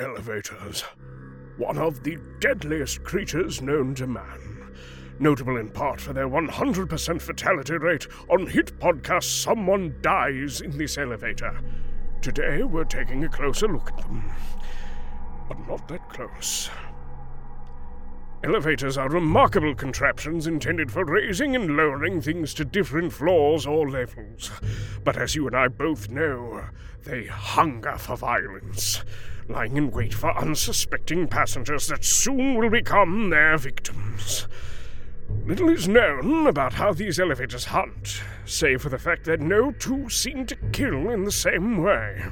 elevators. One of the deadliest creatures known to man. Notable in part for their 100% fatality rate on hit podcast Someone Dies in This Elevator. Today we're taking a closer look at them. But not that close. Elevators are remarkable contraptions intended for raising and lowering things to different floors or levels. But as you and I both know, they hunger for violence, lying in wait for unsuspecting passengers that soon will become their victims. Little is known about how these elevators hunt, save for the fact that no two seem to kill in the same way.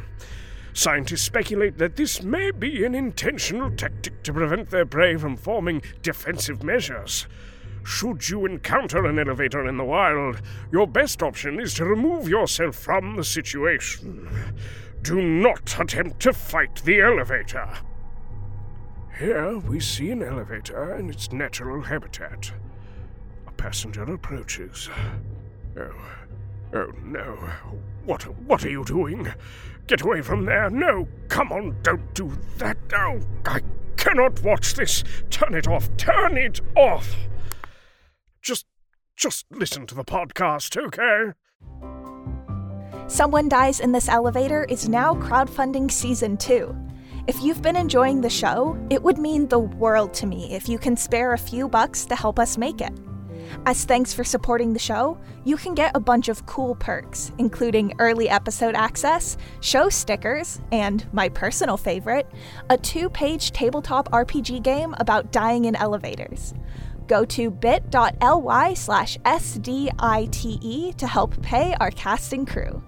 Scientists speculate that this may be an intentional tactic to prevent their prey from forming defensive measures. Should you encounter an elevator in the wild, your best option is to remove yourself from the situation. Do not attempt to fight the elevator. Here we see an elevator in its natural habitat. A passenger approaches. Oh, oh no. What, what are you doing? Get away from there. No, come on, don't do that. Oh, I cannot watch this. Turn it off. Turn it off. Just, just listen to the podcast, okay? Someone Dies in This Elevator is now crowdfunding season two. If you've been enjoying the show, it would mean the world to me if you can spare a few bucks to help us make it. As thanks for supporting the show, you can get a bunch of cool perks, including early episode access, show stickers, and my personal favorite, a two page tabletop RPG game about dying in elevators. Go to bit.ly slash SDITE to help pay our casting crew.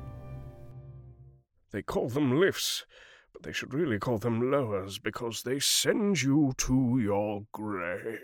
They call them lifts, but they should really call them lowers because they send you to your grave.